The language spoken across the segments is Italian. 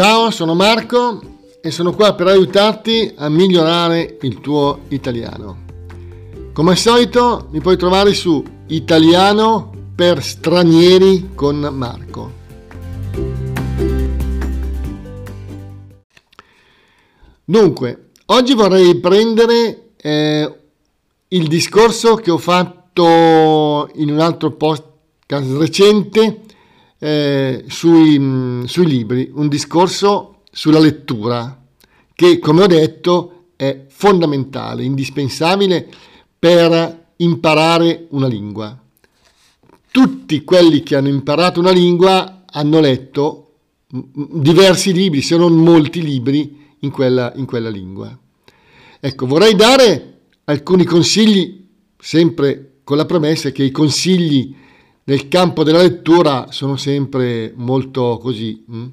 Ciao, sono Marco e sono qua per aiutarti a migliorare il tuo italiano. Come al solito mi puoi trovare su Italiano per stranieri con Marco. Dunque, oggi vorrei prendere eh, il discorso che ho fatto in un altro podcast recente eh, sui, mm, sui libri, un discorso sulla lettura che, come ho detto, è fondamentale, indispensabile per imparare una lingua. Tutti quelli che hanno imparato una lingua hanno letto mm, mm, diversi libri, se non molti libri, in quella, in quella lingua. Ecco, vorrei dare alcuni consigli, sempre con la promessa che i consigli nel campo della lettura sono sempre molto così mm,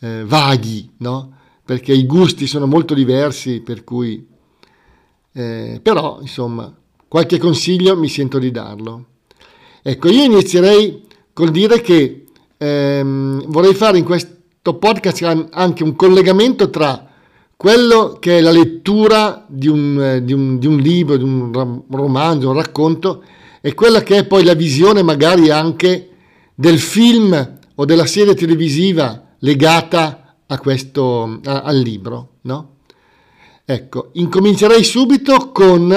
eh, vaghi, no? Perché i gusti sono molto diversi, per cui... Eh, però, insomma, qualche consiglio mi sento di darlo. Ecco, io inizierei col dire che ehm, vorrei fare in questo podcast anche un collegamento tra quello che è la lettura di un, eh, di un, di un libro, di un romanzo, un racconto, e quella che è poi la visione magari anche del film o della serie televisiva legata a questo, a, al libro, no? Ecco, incomincerei subito con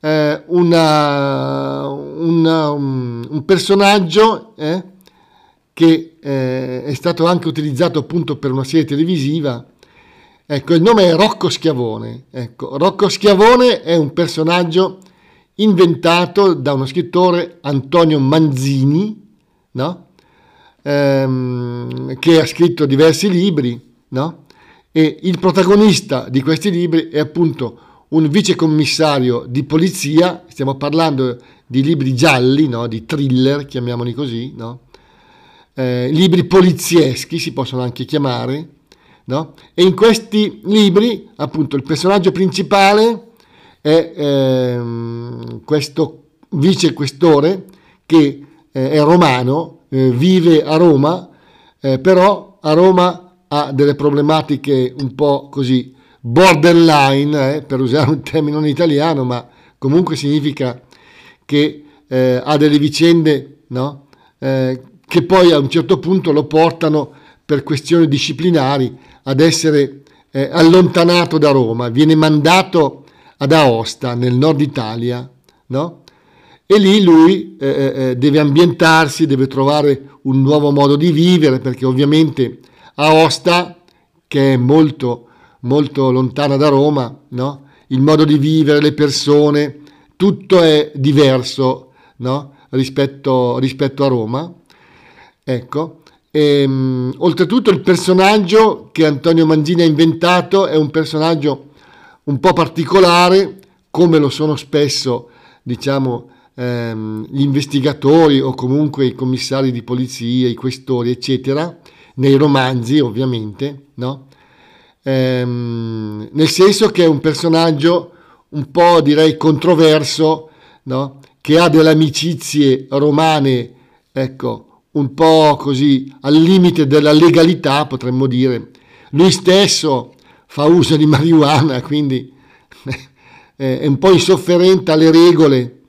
eh, una, una, un, un, personaggio eh, che eh, è stato anche utilizzato appunto per una serie televisiva. Ecco, il nome è Rocco Schiavone. Ecco, Rocco Schiavone è un personaggio inventato da uno scrittore Antonio Manzini, no? ehm, che ha scritto diversi libri, no? e il protagonista di questi libri è appunto un vicecommissario di polizia, stiamo parlando di libri gialli, no? di thriller, chiamiamoli così, eh, libri polizieschi si possono anche chiamare, e in questi libri appunto il personaggio principale è ehm, questo vicequestore che eh, è romano, eh, vive a Roma, eh, però a Roma ha delle problematiche un po' così borderline, eh, per usare un termine non italiano, ma comunque significa che eh, ha delle vicende no? Eh, che poi a un certo punto lo portano per questioni disciplinari ad essere allontanato da Roma, viene mandato ad Aosta, nel nord Italia, no? E lì lui eh, eh, eh, deve ambientarsi, deve trovare un nuovo modo di vivere, perché ovviamente Aosta, che è molto, molto lontana da Roma, no? il modo di vivere, le persone, tutto è diverso no? rispetto, rispetto a Roma. Ecco, e, um, oltretutto il personaggio che Antonio Manzini ha inventato è un personaggio un po' particolare, come lo sono spesso, diciamo, ehm, gli investigatori o comunque i commissari di polizia, i questori, eccetera, nei romanzi ovviamente, no? Ehm, nel senso che è un personaggio un po' direi controverso, no? che ha delle amicizie romane, ecco, un po' così al limite della legalità, potremmo dire. Lui stesso fa uso di marijuana, quindi è un po' insofferente alle regole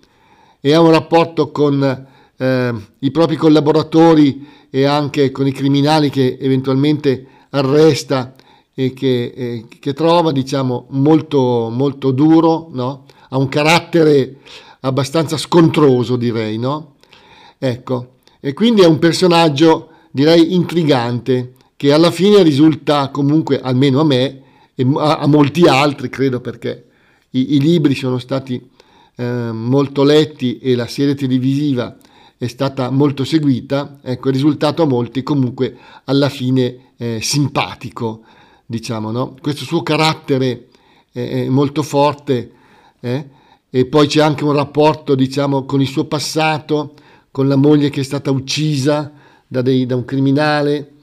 e ha un rapporto con eh, i propri collaboratori e anche con i criminali che eventualmente arresta e che, eh, che trova, diciamo, molto, molto duro, no? ha un carattere abbastanza scontroso, direi, no? Ecco, e quindi è un personaggio, direi, intrigante, che alla fine risulta comunque, almeno a me, e a, a molti altri, credo, perché i, i libri sono stati eh, molto letti e la serie televisiva è stata molto seguita, ecco, è risultato a molti comunque alla fine eh, simpatico, diciamo, no? Questo suo carattere è molto forte eh? e poi c'è anche un rapporto, diciamo, con il suo passato, con la moglie che è stata uccisa da, dei, da un criminale,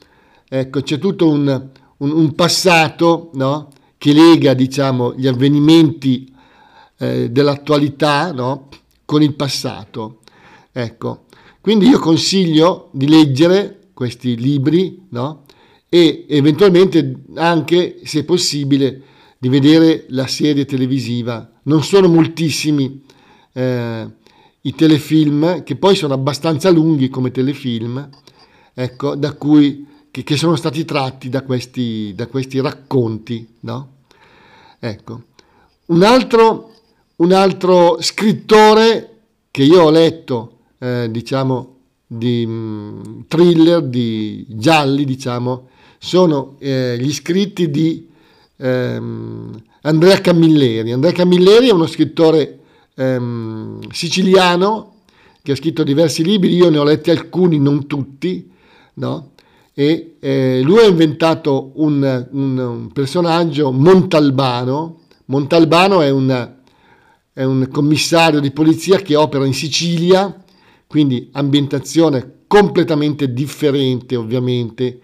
ecco, c'è tutto un, un, un passato no? che lega diciamo, gli avvenimenti eh, dell'attualità no? con il passato. Ecco, quindi io consiglio di leggere questi libri no? e eventualmente anche, se possibile, di vedere la serie televisiva. Non sono moltissimi eh, i telefilm, che poi sono abbastanza lunghi come telefilm, ecco, da cui, che, che sono stati tratti da questi, da questi racconti. No? Ecco. Un, altro, un altro scrittore che io ho letto, eh, diciamo, di mh, mm, thriller, di gialli, diciamo, sono eh, gli scritti di ehm, Andrea Camilleri. Andrea Camilleri è uno scrittore ehm, siciliano che ha scritto diversi libri, io ne ho letti alcuni, non tutti, no? E eh, lui ha inventato un, un, un, personaggio Montalbano. Montalbano è un, è un commissario di polizia che opera in Sicilia, quindi ambientazione completamente differente ovviamente,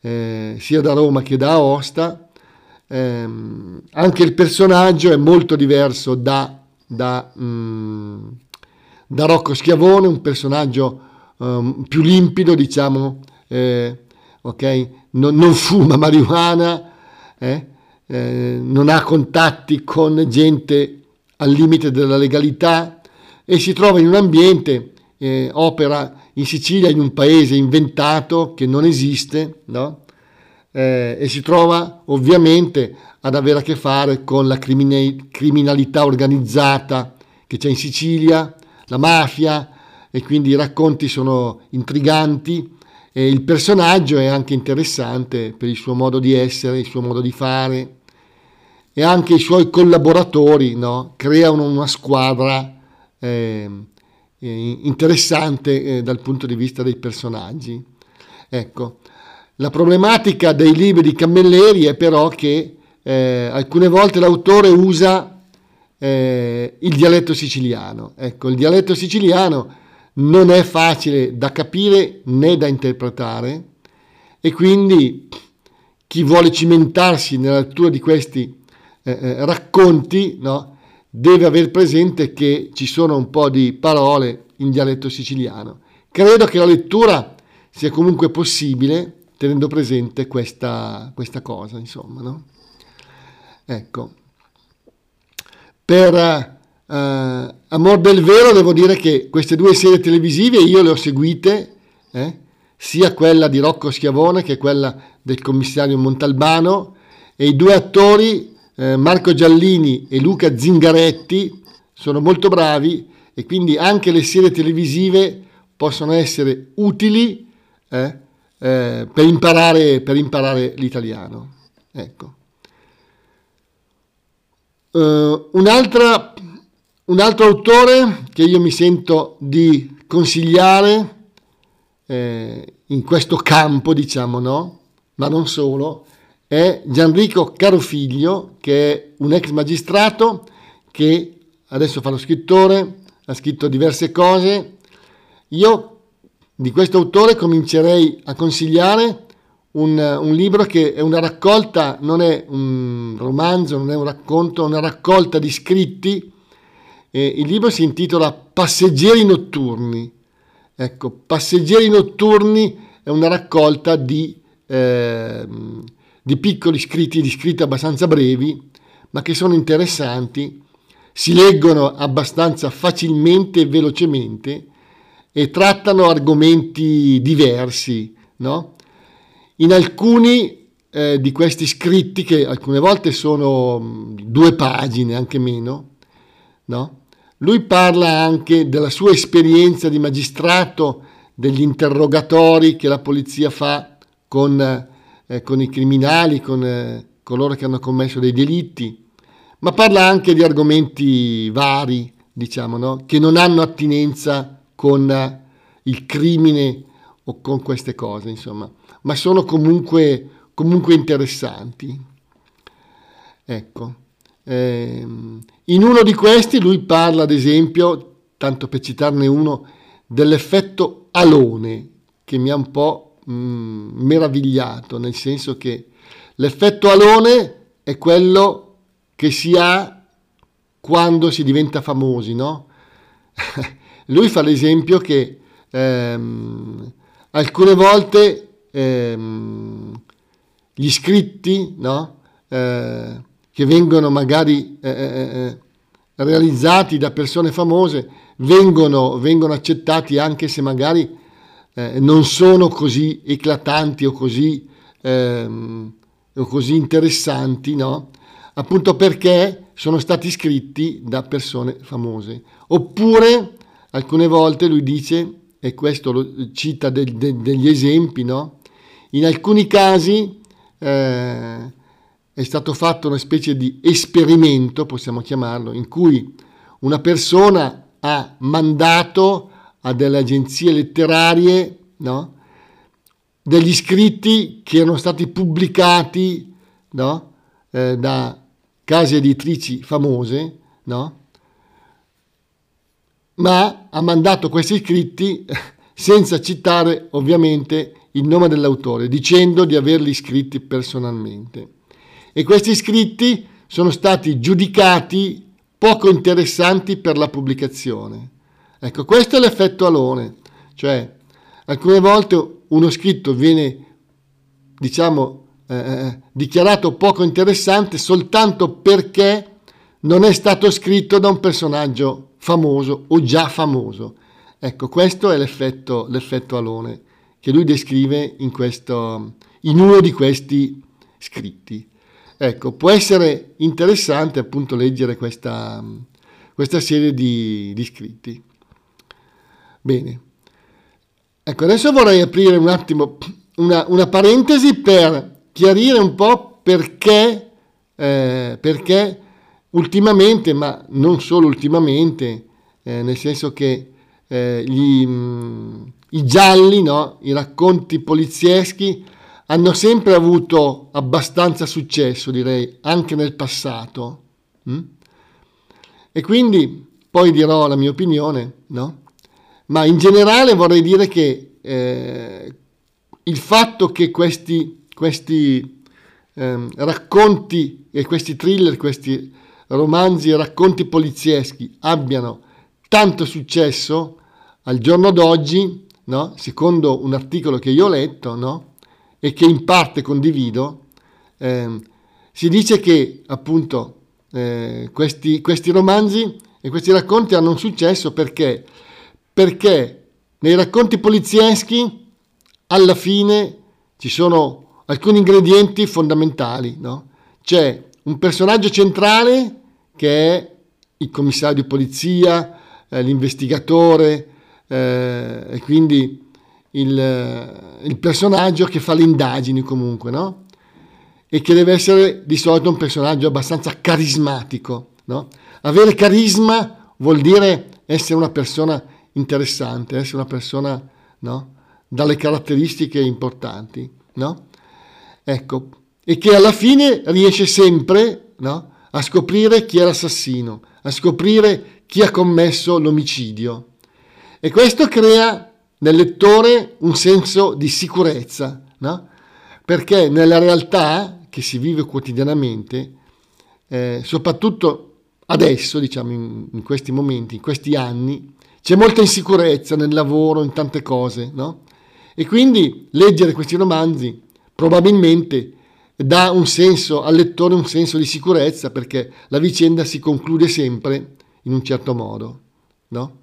eh, sia da Roma che da Aosta. Eh, anche il personaggio è molto diverso da da, mm, da Rocco Schiavone, un personaggio um, più limpido, diciamo, eh, ok? Non, non, fuma marijuana, eh? Eh, non ha contatti con gente al limite della legalità e si trova in un ambiente, eh, opera in Sicilia, in un paese inventato che non esiste, no? Eh, e si trova ovviamente ad avere a che fare con la criminalità organizzata che c'è in Sicilia, la mafia, e quindi i racconti sono intriganti e il personaggio è anche interessante per il suo modo di essere, il suo modo di fare e anche i suoi collaboratori no? creano una squadra eh, interessante eh, dal punto di vista dei personaggi. Ecco, la problematica dei libri di Cammelleri è però che eh, alcune volte l'autore usa eh, il dialetto siciliano. Ecco, il dialetto siciliano non è facile da capire né da interpretare e quindi chi vuole cimentarsi nella lettura di questi eh, eh racconti no, deve aver presente che ci sono un po' di parole in dialetto siciliano. Credo che la lettura sia comunque possibile tenendo presente questa, questa cosa, insomma. No? Ecco. Per eh, Amor del Vero devo dire che queste due serie televisive io le ho seguite, eh, sia quella di Rocco Schiavone che quella del commissario Montalbano e i due attori, eh, Marco Giallini e Luca Zingaretti, sono molto bravi e quindi anche le serie televisive possono essere utili eh, eh, per, imparare, per imparare l'italiano. Ecco. Uh, un altro autore che io mi sento di consigliare eh, in questo campo, diciamo, no? Ma non solo, è Gianrico Carofiglio, che è un ex magistrato che adesso fa lo scrittore, ha scritto diverse cose. Io di questo autore comincerei a consigliare un, un, libro che è una raccolta, non è un romanzo, non è un racconto, è una raccolta di scritti. Eh, il libro si intitola Passeggeri notturni. Ecco, Passeggeri notturni è una raccolta di, eh, di piccoli scritti, di scritti abbastanza brevi, ma che sono interessanti, si leggono abbastanza facilmente e velocemente e trattano argomenti diversi, no? In alcuni eh, di questi scritti, che alcune volte sono mm, due pagine, anche meno, no? Lui parla anche della sua esperienza di magistrato, degli interrogatori che la polizia fa con, eh, con i criminali, con eh, coloro che hanno commesso dei delitti, ma parla anche di argomenti vari, diciamo, no? che non hanno attinenza con il crimine o con queste cose, insomma ma sono comunque, comunque interessanti. Ecco. Eh, in uno di questi lui parla, ad esempio, tanto per citarne uno, dell'effetto alone, che mi ha un po' mh, mm, meravigliato, nel senso che l'effetto alone è quello che si ha quando si diventa famosi, no? lui fa l'esempio che ehm, alcune volte ehm, gli scritti no? eh, che vengono magari eh, eh, eh, realizzati da persone famose vengono, vengono accettati anche se magari eh, non sono così eclatanti o così, ehm, o così interessanti, no? appunto perché sono stati scritti da persone famose. Oppure alcune volte lui dice, e questo lo cita de, de, degli esempi, no? in alcuni casi eh, è stato fatto una specie di esperimento, possiamo chiamarlo, in cui una persona ha mandato a delle agenzie letterarie no? degli scritti che erano stati pubblicati no? eh, da case editrici famose, no? ma ha mandato questi scritti senza citare ovviamente il nome dell'autore, dicendo di averli scritti personalmente. E questi scritti sono stati giudicati poco interessanti per la pubblicazione. Ecco, questo è l'effetto alone, cioè alcune volte uno scritto viene, diciamo, eh, eh, dichiarato poco interessante soltanto perché non è stato scritto da un personaggio famoso o già famoso. Ecco, questo è l'effetto, l'effetto alone che lui descrive in, questo, in uno di questi scritti. Ecco, può essere interessante appunto leggere questa, questa serie di, di scritti. Bene. Ecco, adesso vorrei aprire un attimo una, una parentesi per chiarire un po' perché, eh, perché ultimamente, ma non solo ultimamente, eh, nel senso che eh, gli, mh, mm, i gialli, no? i racconti polizieschi, hanno sempre avuto abbastanza successo, direi, anche nel passato. Hm? E quindi poi dirò la mia opinione, no? Ma in generale vorrei dire che eh, il fatto che questi, questi eh, racconti e questi thriller, questi romanzi e racconti polizieschi abbiano tanto successo al giorno d'oggi, no? secondo un articolo che io ho letto, no? E che in parte condivido, eh, si dice che appunto eh, questi, questi romanzi e questi racconti hanno un successo perché, perché nei racconti polizieschi alla fine ci sono alcuni ingredienti fondamentali. No? C'è un personaggio centrale che è il commissario di polizia, eh, l'investigatore, eh, e quindi il, eh, il, personaggio che fa le indagini comunque, no? E che deve essere di solito un personaggio abbastanza carismatico, no? Avere carisma vuol dire essere una persona interessante, essere una persona, no? Dalle caratteristiche importanti, no? Ecco, e che alla fine riesce sempre, no? A scoprire chi è l'assassino, a scoprire chi ha commesso l'omicidio. E questo crea nel lettore un senso di sicurezza, no? perché nella realtà che si vive quotidianamente, eh, soprattutto adesso, diciamo in, in, questi momenti, in questi anni, c'è molta insicurezza nel lavoro, in tante cose, no? E quindi leggere questi romanzi probabilmente dà un senso al lettore, un senso di sicurezza, perché la vicenda si conclude sempre in un certo modo, no?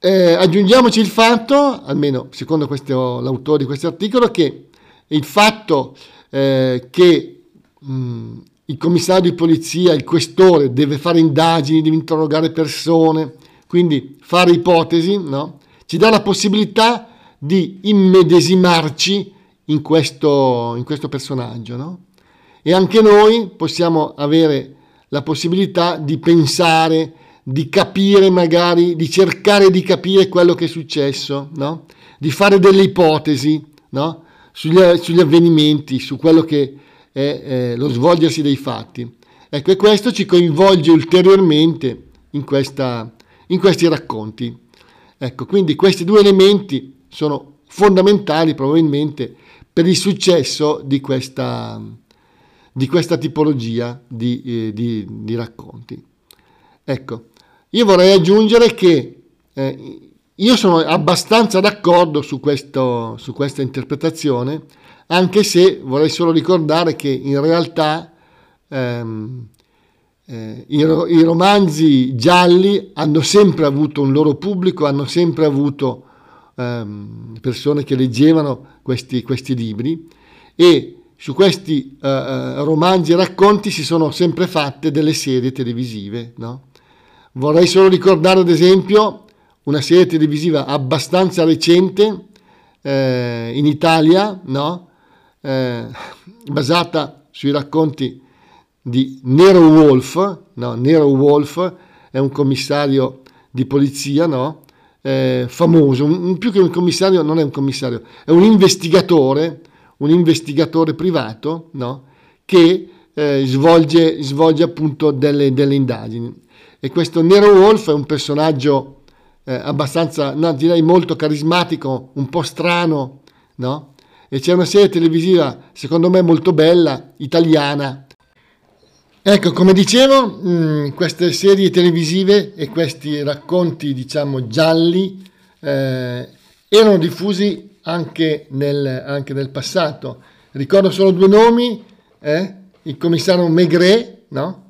Eh, aggiungiamoci il fatto, almeno secondo questo, l'autore di questo articolo, che il fatto eh, che mh, il commissario di polizia, il questore, deve fare indagini, deve interrogare persone, quindi fare ipotesi, no? ci dà la possibilità di immedesimarci in questo, in questo personaggio. No? E anche noi possiamo avere la possibilità di pensare, di capire magari, di cercare di capire quello che è successo, no? di fare delle ipotesi no? sugli, sugli, avvenimenti, su quello che è eh, lo svolgersi dei fatti. Ecco, e questo ci coinvolge ulteriormente in, questa, in questi racconti. Ecco, quindi questi due elementi sono fondamentali probabilmente per il successo di questa, di questa tipologia di, eh, di, di racconti. Ecco, io vorrei aggiungere che eh, io sono abbastanza d'accordo su, questo, su questa interpretazione, anche se vorrei solo ricordare che in realtà ehm, eh, i, i, romanzi gialli hanno sempre avuto un loro pubblico, hanno sempre avuto ehm, persone che leggevano questi, questi, libri e su questi eh, eh romanzi e racconti si sono sempre fatte delle serie televisive. No? Vorrei solo ricordare ad esempio una serie televisiva abbastanza recente eh, in Italia, no? eh, basata sui racconti di Nero Wolf, no? Nero Wolf è un commissario di polizia, no? eh, famoso, un, più che un commissario, non è un commissario, è un investigatore, un investigatore privato? Che eh, svolge, svolge, appunto delle, delle, indagini. E questo Nero Wolf è un personaggio eh, abbastanza, no, direi molto carismatico, un po' strano, no? E c'è una serie televisiva, secondo me molto bella, italiana, Ecco, come dicevo, mh, mm, queste serie televisive e questi racconti, diciamo, gialli eh, erano diffusi anche nel, anche nel, passato. Ricordo solo due nomi, eh? il commissario Maigret, no?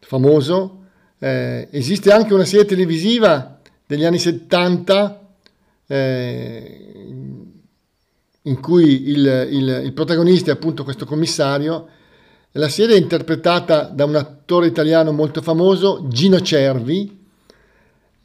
famoso, eh, esiste anche una serie televisiva degli anni 70 eh, in cui il, il, il protagonista è appunto questo commissario la serie è interpretata da un attore italiano molto famoso, Gino Cervi.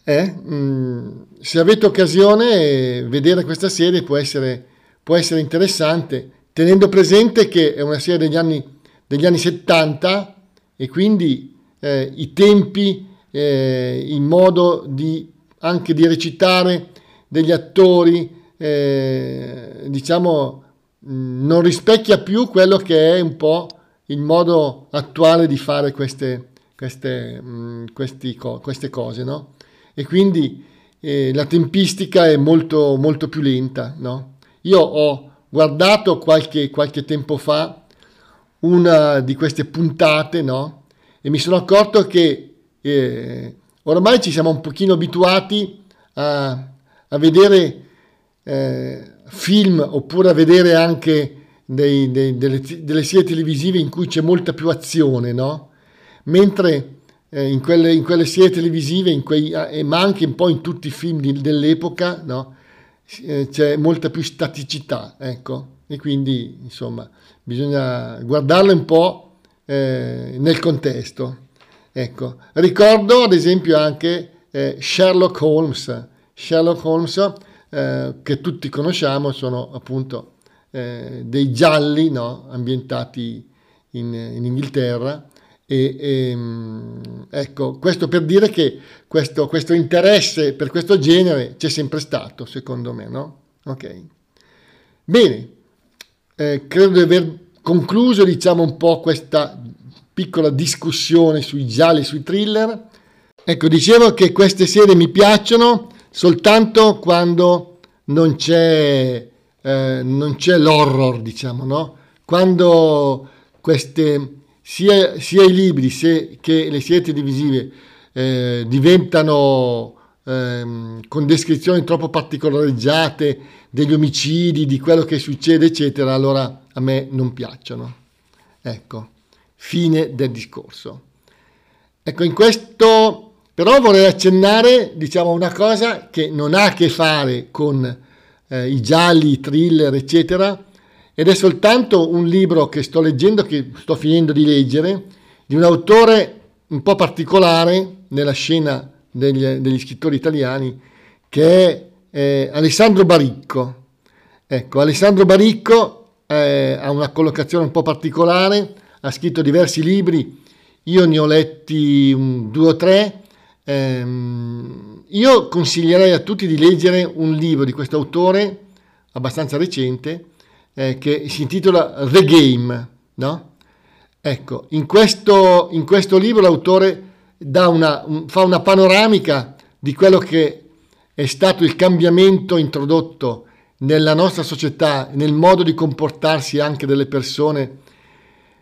Eh? Mm, se avete occasione, vedere questa serie può essere, può essere, interessante, tenendo presente che è una serie degli anni, degli anni 70 e quindi eh, i tempi, eh, il modo di, anche di recitare degli attori, eh, diciamo, mm, non rispecchia più quello che è un po' il modo attuale di fare queste, queste, mh, mm, questi, queste cose, no? E quindi eh, la tempistica è molto, molto più lenta, no? Io ho guardato qualche, qualche tempo fa una di queste puntate, no? E mi sono accorto che eh, ormai ci siamo un pochino abituati a, a vedere eh, film oppure a vedere anche dei, dei, delle, delle, serie televisive in cui c'è molta più azione, no? Mentre eh, in, quelle, in, quelle, serie televisive, quei, eh, ma anche un po' in tutti i film di, dell'epoca, no? Eh, c'è molta più staticità, ecco. E quindi, insomma, bisogna guardarle un po' eh, nel contesto. Ecco. Ricordo, ad esempio, anche eh, Sherlock Holmes. Sherlock Holmes, eh, che tutti conosciamo, sono appunto eh, dei gialli no? ambientati in, in Inghilterra. E, e, ehm, ecco, questo per dire che questo, questo, interesse per questo genere c'è sempre stato, secondo me, no? Ok. Bene, eh, credo di aver concluso, diciamo, un po' questa piccola discussione sui gialli, sui thriller. Ecco, dicevo che queste serie mi piacciono soltanto quando non c'è eh, non c'è l'horror, diciamo, no? Quando queste, sia, sia i libri sia, che le serie televisive eh, diventano ehm, con descrizioni troppo particolareggiate degli omicidi, di quello che succede, eccetera, allora a me non piacciono. Ecco, fine del discorso. Ecco, in questo però vorrei accennare, diciamo, una cosa che non ha a che fare con eh, i gialli, i thriller, eccetera, ed è soltanto un libro che sto leggendo, che sto finendo di leggere, di un autore un po' particolare nella scena degli, degli scrittori italiani, che è eh, Alessandro Baricco. Ecco, Alessandro Baricco eh, ha una collocazione un po' particolare, ha scritto diversi libri, io ne ho letti un, due o tre, ehm, io consiglierei a tutti di leggere un libro di questo autore abbastanza recente eh, che si intitola The Game, no? Ecco, in questo, in questo libro l'autore una, un, fa una panoramica di quello che è stato il cambiamento introdotto nella nostra società, nel modo di comportarsi anche delle persone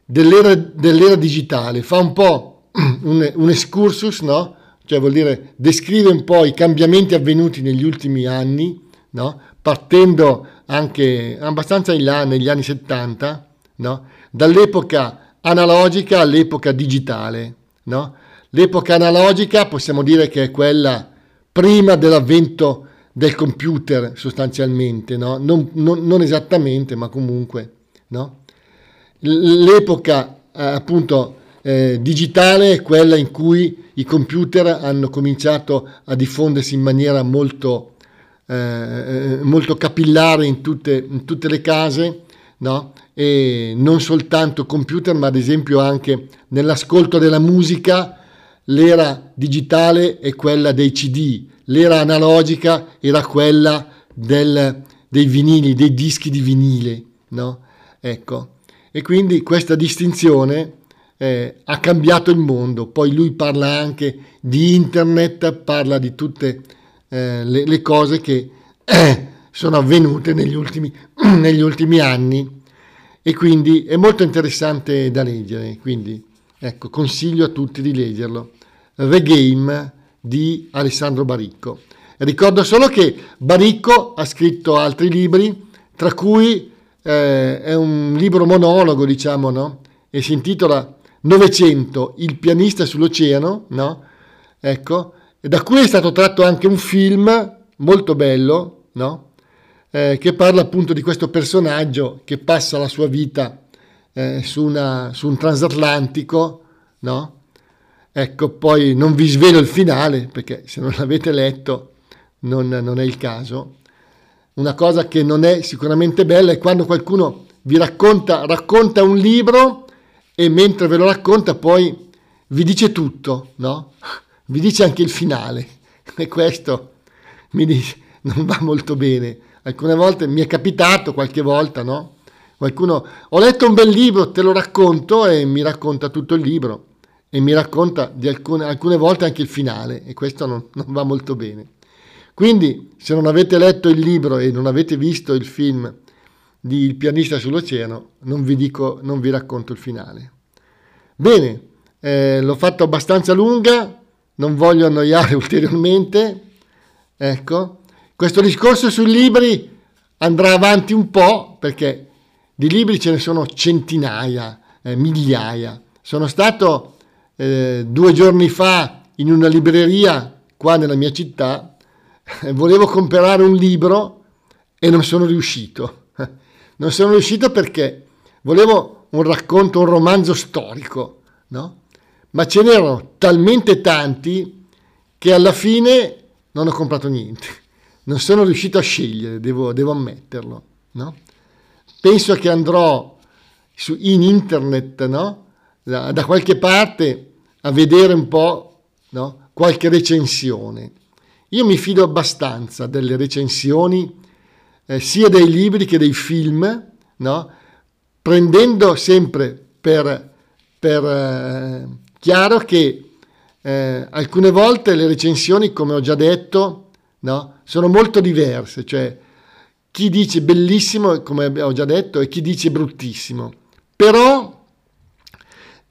dell'era, dell'era digitale. Fa un po' un, un excursus, no? cioè vuol dire descrive un po' i cambiamenti avvenuti negli ultimi anni, no? partendo anche abbastanza in là negli anni 70, no? dall'epoca analogica all'epoca digitale. No? L'epoca analogica possiamo dire che è quella prima dell'avvento del computer sostanzialmente, no? non, non, non, esattamente, ma comunque. No? L'epoca eh, appunto eh, digitale è quella in cui i computer hanno cominciato a diffondersi in maniera molto, eh, eh molto capillare in tutte, in tutte le case, no? e non soltanto computer, ma ad esempio anche nell'ascolto della musica l'era digitale è quella dei CD, l'era analogica era quella del, dei vinili, dei dischi di vinile, no? Ecco. E quindi questa distinzione eh, ha cambiato il mondo. Poi lui parla anche di internet, parla di tutte eh, le, le, cose che eh, sono avvenute negli ultimi, negli ultimi anni e quindi è molto interessante da leggere. Quindi ecco, consiglio a tutti di leggerlo. The Game di Alessandro Baricco. Ricordo solo che Baricco ha scritto altri libri, tra cui eh, è un libro monologo, diciamo, no? E si intitola Novecento, il pianista sull'oceano, no? Ecco, da cui è stato tratto anche un film molto bello, no? Eh, che parla appunto di questo personaggio che passa la sua vita eh, su, una, su un transatlantico, no? Ecco, poi non vi svelo il finale perché se non l'avete letto non, non, è il caso. Una cosa che non è sicuramente bella è quando qualcuno vi racconta, racconta un libro e mentre ve lo racconta poi vi dice tutto, no? Vi dice anche il finale e questo mi dice, non va molto bene. Alcune volte mi è capitato, qualche volta, no? Qualcuno, ho letto un bel libro, te lo racconto e mi racconta tutto il libro e mi racconta di alcune, alcune volte anche il finale e questo non, non va molto bene. Quindi se non avete letto il libro e non avete visto il film di Il pianista sull'oceano, non vi, dico, non vi racconto il finale. Bene, eh, l'ho fatto abbastanza lunga, non voglio annoiare ulteriormente. Ecco, questo discorso sui libri andrà avanti un po' perché di libri ce ne sono centinaia, eh, migliaia. Sono stato eh, due giorni fa in una libreria qua nella mia città, eh, volevo comprare un libro e non sono riuscito. Non sono riuscito perché volevo un racconto, un romanzo storico, no? Ma ce n'erano talmente tanti che alla fine non ho comprato niente. Non sono riuscito a scegliere, devo, devo ammetterlo, no? Penso che andrò su, in internet, no? da, da qualche parte a vedere un po' no? qualche recensione. Io mi fido abbastanza delle recensioni eh, sia dei libri che dei film, no? prendendo sempre per, per eh, chiaro che eh, alcune volte le recensioni, come ho già detto, no? sono molto diverse, cioè chi dice bellissimo, come ho già detto, e chi dice bruttissimo. Però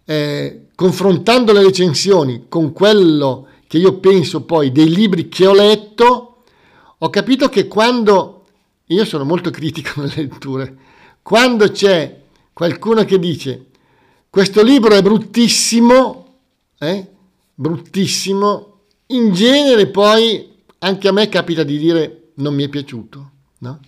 eh, confrontando le recensioni con quello che io penso poi dei libri che ho letto, ho capito che quando, io sono molto critico nelle letture, quando c'è qualcuno che dice questo libro è bruttissimo, eh, bruttissimo, in genere poi anche a me capita di dire non mi è piaciuto. No?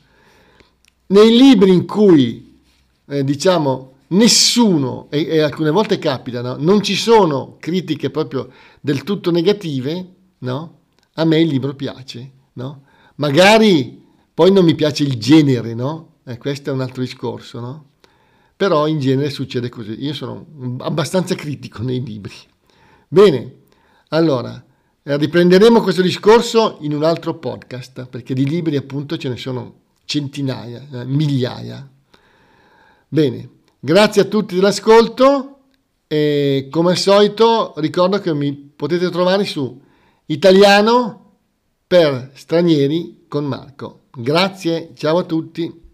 Nei libri in cui, eh, diciamo, nessuno, e, e, alcune volte capita, no? non ci sono critiche proprio del tutto negative, no? a me il libro piace. No? Magari poi non mi piace il genere, no? Eh, questo è un altro discorso, no? però in genere succede così. Io sono abbastanza critico nei libri. Bene, allora eh, riprenderemo questo discorso in un altro podcast, perché di libri appunto ce ne sono centinaia, eh, migliaia. Bene. Grazie a tutti dell'ascolto e come al solito ricordo che mi potete trovare su Italiano per stranieri con Marco. Grazie, ciao a tutti.